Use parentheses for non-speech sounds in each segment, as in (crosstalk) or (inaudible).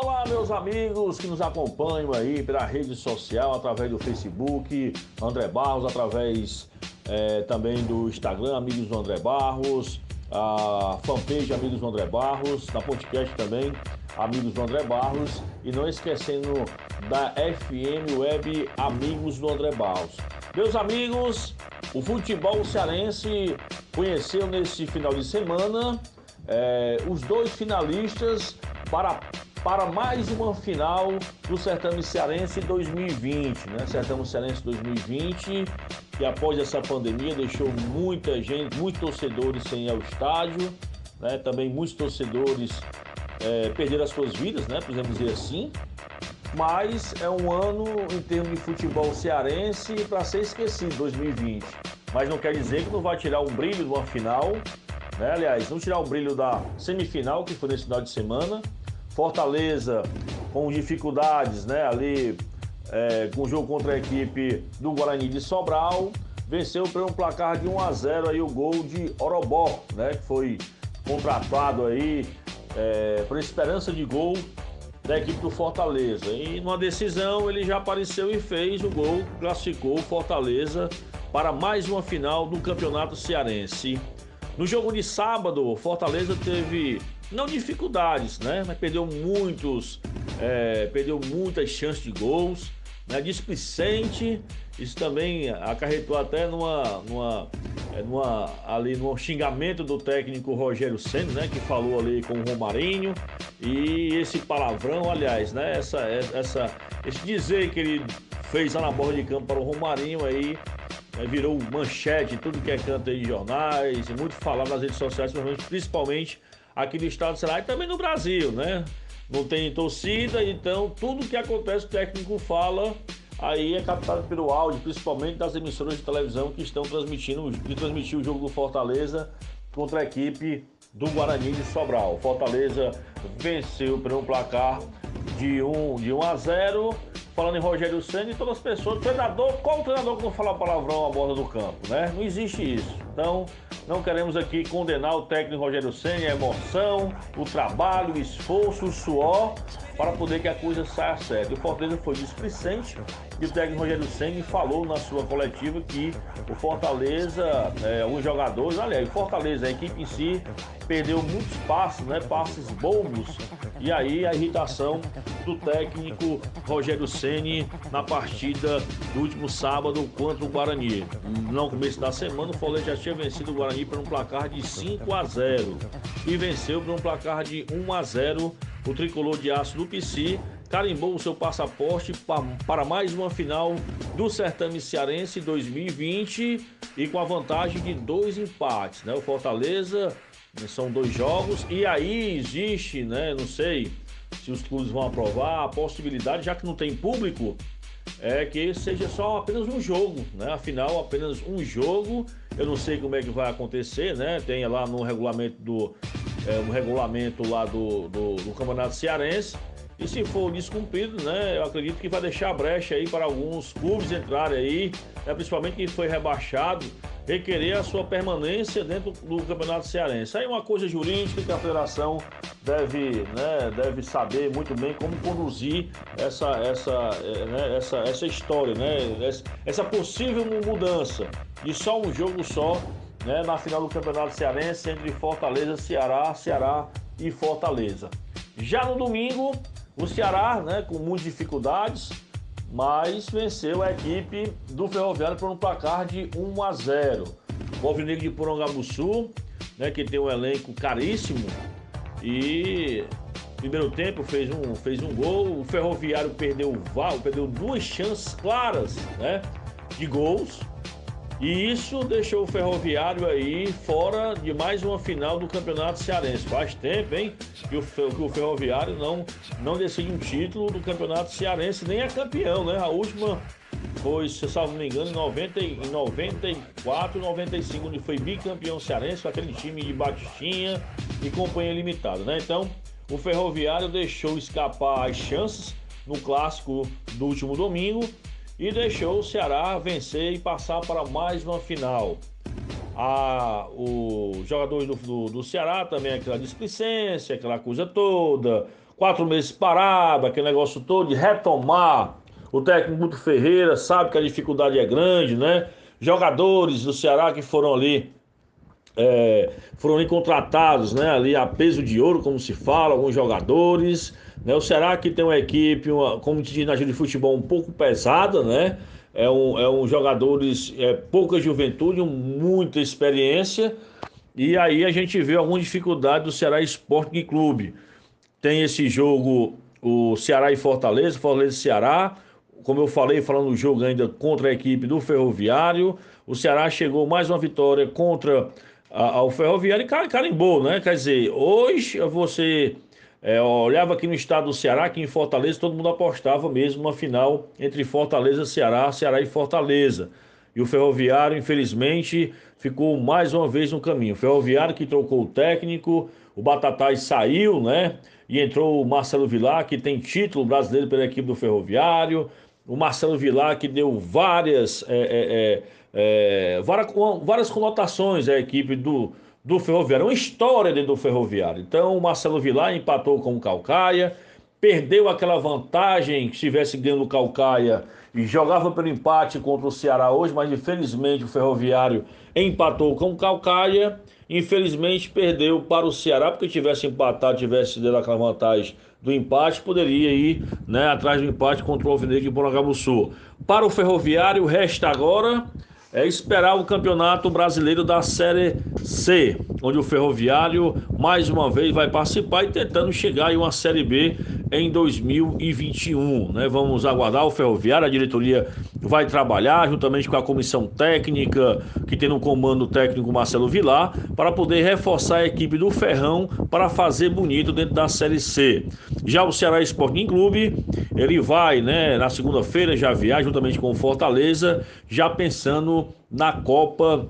Olá, meus amigos que nos acompanham aí pela rede social, através do Facebook, André Barros, através é, também do Instagram, Amigos do André Barros, a fanpage Amigos do André Barros, na podcast também, Amigos do André Barros, e não esquecendo da FM Web Amigos do André Barros. Meus amigos, o futebol cearense conheceu nesse final de semana é, os dois finalistas para para mais uma final do Certame Cearense 2020, né? Certame Cearense 2020, que após essa pandemia deixou muita gente, muitos torcedores sem ir ao estádio, né? Também muitos torcedores é, perderam as suas vidas, né? Podemos dizer assim. Mas é um ano em termos de futebol cearense para ser esquecido, 2020. Mas não quer dizer que não vai tirar o brilho de uma final, né? Aliás, não tirar o brilho da semifinal, que foi nesse final de semana Fortaleza com dificuldades, né? Ali é, com o jogo contra a equipe do Guarani de Sobral, venceu por um placar de 1 a 0 aí o gol de Orobó, né? Que foi contratado aí é, por esperança de gol da equipe do Fortaleza. E numa decisão ele já apareceu e fez o gol, classificou o Fortaleza para mais uma final do Campeonato Cearense. No jogo de sábado, Fortaleza teve não dificuldades, né? Mas perdeu muitos, é, perdeu muitas chances de gols, né? Displicente, isso também acarretou até numa, numa, é, numa ali no xingamento do técnico Rogério Senna, né? Que falou ali com o Romarinho e esse palavrão, aliás, né? Essa, essa, esse dizer que ele fez lá na borda de campo para o Romarinho aí é, virou manchete, tudo que é canto aí de jornais, muito falado nas redes sociais, principalmente aqui no estado do Ceará e também no Brasil, né? Não tem torcida, então tudo que acontece o técnico fala aí é captado pelo áudio, principalmente das emissoras de televisão que estão transmitindo e transmitir o jogo do Fortaleza contra a equipe do Guarani de Sobral. Fortaleza venceu por um placar de 1 de 1 a 0 falando em Rogério Senna e todas as pessoas, treinador, qual treinador que não fala palavrão à borda do campo, né? Não existe isso. Então, não queremos aqui condenar o técnico Rogério Senna, a emoção, o trabalho, o esforço, o suor, para poder que a coisa saia certa. O Fortaleza foi displicente e o técnico Rogério Senna falou na sua coletiva que o Fortaleza, é, alguns jogadores, aliás, o Fortaleza, a equipe em si, perdeu muitos passes, né? Passes bobos. E aí a irritação do técnico Rogério Ceni na partida do último sábado contra o Guarani. No começo da semana, o Fortaleza já tinha vencido o Guarani por um placar de 5 a 0 e venceu por um placar de 1 a 0 o tricolor de aço do PC carimbou o seu passaporte para mais uma final do Certame Cearense 2020 e com a vantagem de dois empates, né? O Fortaleza são dois jogos e aí existe, né? Não sei se os clubes vão aprovar a possibilidade, já que não tem público, é que seja só apenas um jogo, né? Afinal, apenas um jogo. Eu não sei como é que vai acontecer, né? Tem lá no regulamento do é, um regulamento lá do, do, do Campeonato Cearense e se for descumprido, né, eu acredito que vai deixar brecha aí para alguns clubes entrarem aí, né, principalmente quem foi rebaixado, requerer a sua permanência dentro do Campeonato Cearense. Aí uma coisa jurídica que a federação deve, né, deve saber muito bem como conduzir essa, essa, é, né, essa, essa história, né, essa possível mudança de só um jogo só né, na final do Campeonato Cearense entre Fortaleza, Ceará, Ceará e Fortaleza. Já no domingo, o Ceará, né, com muitas dificuldades, mas venceu a equipe do Ferroviário por um placar de 1 a 0. O Alvinegro de Porongabuçu, né, que tem um elenco caríssimo e primeiro tempo fez um, fez um gol, o Ferroviário perdeu o perdeu duas chances claras, né, de gols e isso deixou o Ferroviário aí fora de mais uma final do Campeonato Cearense. Faz tempo, hein, que o, que o Ferroviário não, não decide um título do Campeonato Cearense, nem é campeão, né? A última foi, se eu não me engano, em, 90, em 94, 95, onde foi bicampeão cearense com aquele time de Batistinha e companhia limitada, né? Então, o Ferroviário deixou escapar as chances no clássico do último domingo e deixou o Ceará vencer e passar para mais uma final. a, os jogadores do, do, do Ceará também aquela displicência, aquela coisa toda, quatro meses parado, aquele negócio todo de retomar. O técnico Guto Ferreira sabe que a dificuldade é grande, né? Jogadores do Ceará que foram ali é, foram contratados, né? Ali a peso de ouro, como se fala, alguns jogadores. Né? O Ceará que tem uma equipe, uma, como diz na de futebol, um pouco pesada, né? É um, é um jogadores, é, pouca juventude, muita experiência. E aí a gente vê alguma dificuldade do Ceará Esporte Clube. Tem esse jogo, o Ceará e Fortaleza, Fortaleza e Ceará. Como eu falei, falando do jogo ainda contra a equipe do Ferroviário. O Ceará chegou mais uma vitória contra a, a, o Ferroviário e carimbou, né? Quer dizer, hoje você é, olhava aqui no estado do Ceará, aqui em Fortaleza, todo mundo apostava mesmo uma final entre Fortaleza e Ceará, Ceará e Fortaleza. E o Ferroviário, infelizmente, ficou mais uma vez no caminho. O Ferroviário que trocou o técnico, o Batatais saiu, né? E entrou o Marcelo Vilar, que tem título brasileiro pela equipe do Ferroviário. O Marcelo Vilar, que deu várias, é, é, é, várias, várias conotações à equipe do, do Ferroviário, uma história dentro do Ferroviário. Então, o Marcelo Vilar empatou com o Calcaia, perdeu aquela vantagem que estivesse ganhando o Calcaia e jogava pelo empate contra o Ceará hoje, mas infelizmente o Ferroviário empatou com o Calcaia. Infelizmente perdeu para o Ceará, porque tivesse empatado, tivesse dado aquela vantagem do empate, poderia ir né, atrás do empate contra o Alvinegro de Bonacabuçu. Para o Ferroviário, resta agora é esperar o campeonato brasileiro da Série C, onde o Ferroviário mais uma vez vai participar e tentando chegar em uma Série B em 2021. Né? Vamos aguardar o Ferroviário, a diretoria vai trabalhar juntamente com a comissão técnica, que tem no comando técnico Marcelo Vilar, para poder reforçar a equipe do Ferrão para fazer bonito dentro da Série C. Já o Ceará Sporting Clube, ele vai, né, na segunda-feira já viaja juntamente com o Fortaleza, já pensando na Copa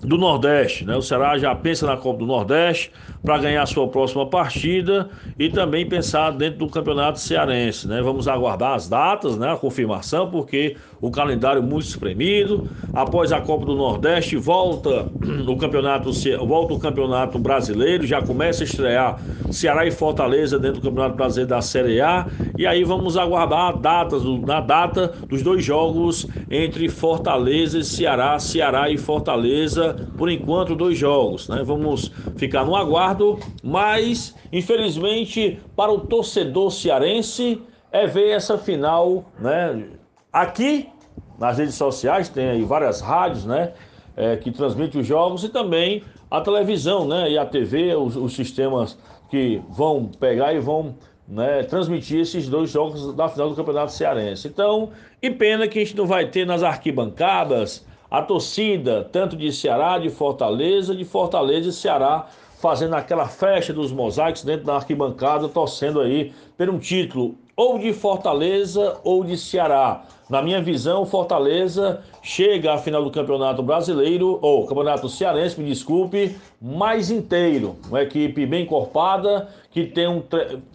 do Nordeste, né? O Ceará já pensa na Copa do Nordeste para ganhar a sua próxima partida e também pensar dentro do Campeonato Cearense, né? Vamos aguardar as datas, né? A confirmação, porque o calendário muito espremido. Após a Copa do Nordeste, volta (clears throat) o campeonato, volta o Campeonato Brasileiro, já começa a estrear Ceará e Fortaleza dentro do Campeonato Brasileiro da Série A. E aí vamos aguardar a data, na data dos dois jogos entre Fortaleza e Ceará, Ceará e Fortaleza, por enquanto dois jogos, né? Vamos ficar no aguardo, mas infelizmente para o torcedor cearense é ver essa final, né? Aqui nas redes sociais, tem aí várias rádios, né? É, que transmitem os jogos e também a televisão, né? E a TV, os, os sistemas que vão pegar e vão né, transmitir esses dois jogos da final do Campeonato Cearense. Então, e pena que a gente não vai ter nas arquibancadas a torcida, tanto de Ceará, de Fortaleza, de Fortaleza e Ceará, fazendo aquela festa dos mosaicos dentro da arquibancada, torcendo aí por um título ou de Fortaleza ou de Ceará. Na minha visão, Fortaleza chega à final do Campeonato Brasileiro, ou Campeonato Cearense, me desculpe, mais inteiro. Uma equipe bem encorpada, que tem um,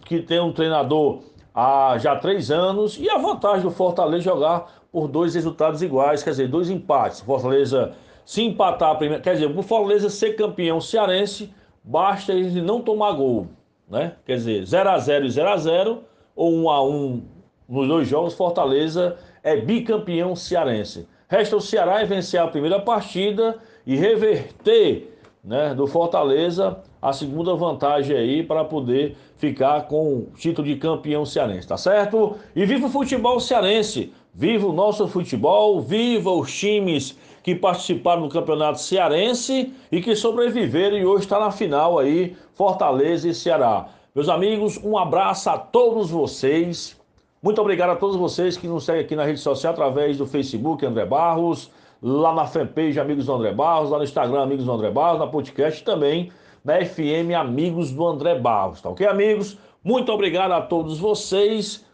que tem um treinador há já três anos, e a vantagem do Fortaleza jogar por dois resultados iguais, quer dizer, dois empates. Fortaleza se empatar, primeiro, quer dizer, o Fortaleza ser campeão cearense, basta ele não tomar gol, né? Quer dizer, 0 a 0 e 0 a 0 ou 1 a 1 nos dois jogos, Fortaleza é bicampeão cearense. Resta o Ceará vencer a primeira partida e reverter né, do Fortaleza a segunda vantagem aí para poder ficar com o título de campeão cearense, tá certo? E viva o futebol cearense, viva o nosso futebol, viva os times que participaram do campeonato cearense e que sobreviveram e hoje está na final aí, Fortaleza e Ceará. Meus amigos, um abraço a todos vocês. Muito obrigado a todos vocês que nos seguem aqui na rede social através do Facebook André Barros, lá na fanpage Amigos do André Barros, lá no Instagram Amigos do André Barros, na podcast também, na FM Amigos do André Barros, tá ok, amigos? Muito obrigado a todos vocês.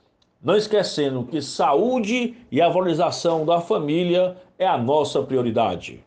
Não esquecendo que saúde e a valorização da família é a nossa prioridade.